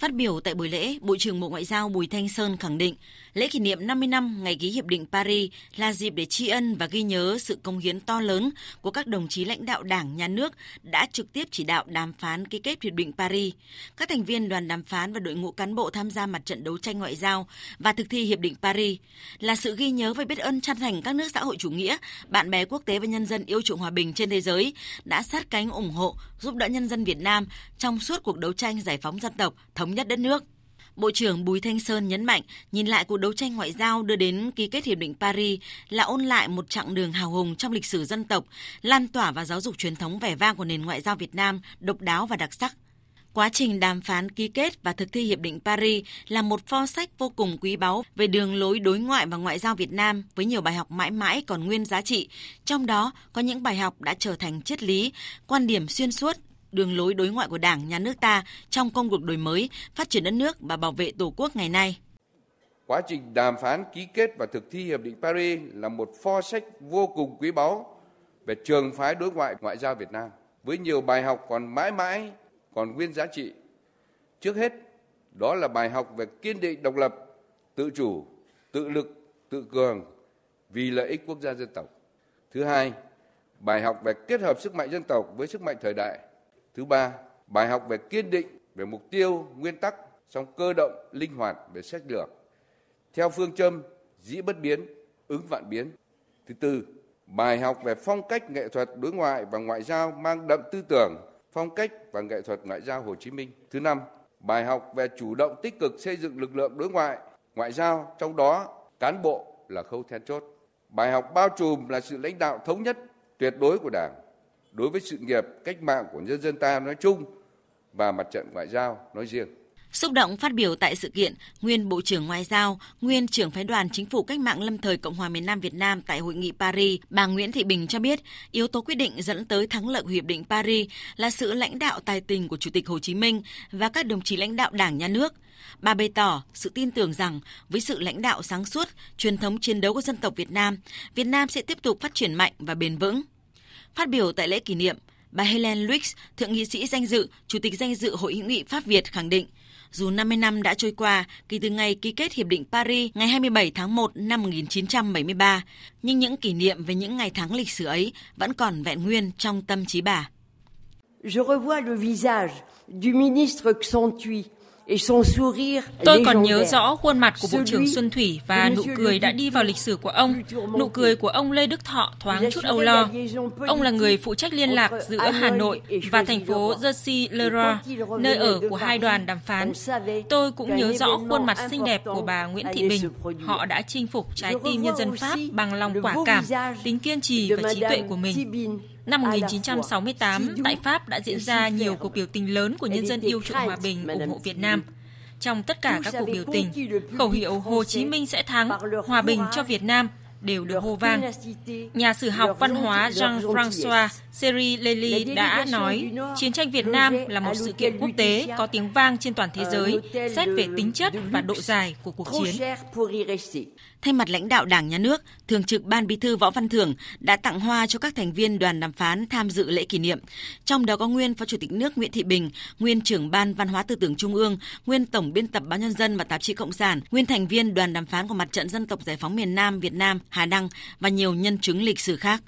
Phát biểu tại buổi lễ, Bộ trưởng Bộ Ngoại giao Bùi Thanh Sơn khẳng định lễ kỷ niệm 50 năm ngày ký Hiệp định Paris là dịp để tri ân và ghi nhớ sự công hiến to lớn của các đồng chí lãnh đạo Đảng, Nhà nước đã trực tiếp chỉ đạo đàm phán ký kết Hiệp định Paris, các thành viên đoàn đàm phán và đội ngũ cán bộ tham gia mặt trận đấu tranh ngoại giao và thực thi Hiệp định Paris, là sự ghi nhớ và biết ơn chân thành các nước xã hội chủ nghĩa, bạn bè quốc tế và nhân dân yêu chuộng hòa bình trên thế giới đã sát cánh ủng hộ, giúp đỡ nhân dân Việt Nam trong suốt cuộc đấu tranh giải phóng dân tộc, thống nhất đất nước. Bộ trưởng Bùi Thanh Sơn nhấn mạnh, nhìn lại cuộc đấu tranh ngoại giao đưa đến ký kết Hiệp định Paris là ôn lại một chặng đường hào hùng trong lịch sử dân tộc, lan tỏa và giáo dục truyền thống vẻ vang của nền ngoại giao Việt Nam, độc đáo và đặc sắc. Quá trình đàm phán ký kết và thực thi Hiệp định Paris là một pho sách vô cùng quý báu về đường lối đối ngoại và ngoại giao Việt Nam với nhiều bài học mãi mãi còn nguyên giá trị. Trong đó có những bài học đã trở thành triết lý, quan điểm xuyên suốt đường lối đối ngoại của Đảng, Nhà nước ta trong công cuộc đổi mới, phát triển đất nước và bảo vệ Tổ quốc ngày nay. Quá trình đàm phán ký kết và thực thi Hiệp định Paris là một pho sách vô cùng quý báu về trường phái đối ngoại ngoại giao Việt Nam với nhiều bài học còn mãi mãi còn nguyên giá trị. Trước hết, đó là bài học về kiên định độc lập, tự chủ, tự lực, tự cường vì lợi ích quốc gia dân tộc. Thứ hai, bài học về kết hợp sức mạnh dân tộc với sức mạnh thời đại Thứ ba, bài học về kiên định về mục tiêu, nguyên tắc, song cơ động, linh hoạt về sách lược. Theo phương châm dĩ bất biến, ứng vạn biến. Thứ tư, bài học về phong cách nghệ thuật đối ngoại và ngoại giao mang đậm tư tưởng, phong cách và nghệ thuật ngoại giao Hồ Chí Minh. Thứ năm, bài học về chủ động tích cực xây dựng lực lượng đối ngoại, ngoại giao, trong đó cán bộ là khâu then chốt. Bài học bao trùm là sự lãnh đạo thống nhất tuyệt đối của Đảng, đối với sự nghiệp cách mạng của nhân dân ta nói chung và mặt trận ngoại giao nói riêng. Xúc động phát biểu tại sự kiện, nguyên Bộ trưởng Ngoại giao, nguyên trưởng phái đoàn chính phủ cách mạng lâm thời Cộng hòa miền Nam Việt Nam tại hội nghị Paris, bà Nguyễn Thị Bình cho biết, yếu tố quyết định dẫn tới thắng lợi hiệp định Paris là sự lãnh đạo tài tình của Chủ tịch Hồ Chí Minh và các đồng chí lãnh đạo Đảng nhà nước. Bà bày tỏ sự tin tưởng rằng với sự lãnh đạo sáng suốt, truyền thống chiến đấu của dân tộc Việt Nam, Việt Nam sẽ tiếp tục phát triển mạnh và bền vững. Phát biểu tại lễ kỷ niệm, bà Helen Lux, thượng nghị sĩ danh dự, chủ tịch danh dự Hội hữu nghị Pháp Việt khẳng định, dù 50 năm đã trôi qua kể từ ngày ký kết Hiệp định Paris ngày 27 tháng 1 năm 1973, nhưng những kỷ niệm về những ngày tháng lịch sử ấy vẫn còn vẹn nguyên trong tâm trí bà. Je revois le visage du ministre Xantui Tôi còn nhớ rõ khuôn mặt của Bộ trưởng Xuân Thủy và nụ cười đã đi vào lịch sử của ông. Nụ cười của ông Lê Đức Thọ thoáng chút âu lo. Ông là người phụ trách liên lạc giữa Hà Nội và thành phố Jersey-Leroy, nơi ở của hai đoàn đàm phán. Tôi cũng nhớ rõ khuôn mặt xinh đẹp của bà Nguyễn Thị Bình. Họ đã chinh phục trái tim nhân dân Pháp bằng lòng quả cảm, tính kiên trì và trí tuệ của mình. Năm 1968, tại Pháp đã diễn ra nhiều cuộc biểu tình lớn của nhân dân yêu chuộng hòa bình ủng hộ Việt Nam. Trong tất cả các cuộc biểu tình, khẩu hiệu Hồ Chí Minh sẽ thắng, hòa bình cho Việt Nam đều được hô vang. Nhà sử học văn hóa Jean-François Seri Lely đã nói, chiến tranh Việt Nam là một sự kiện quốc tế có tiếng vang trên toàn thế giới, xét về tính chất và độ dài của cuộc chiến. Thay mặt lãnh đạo Đảng Nhà nước, Thường trực Ban Bí thư Võ Văn Thưởng đã tặng hoa cho các thành viên đoàn đàm phán tham dự lễ kỷ niệm. Trong đó có nguyên Phó Chủ tịch nước Nguyễn Thị Bình, nguyên trưởng Ban Văn hóa Tư tưởng Trung ương, nguyên Tổng biên tập Báo Nhân dân và Tạp chí Cộng sản, nguyên thành viên đoàn đàm phán của Mặt trận Dân tộc Giải phóng miền Nam Việt Nam Hà Đăng và nhiều nhân chứng lịch sử khác.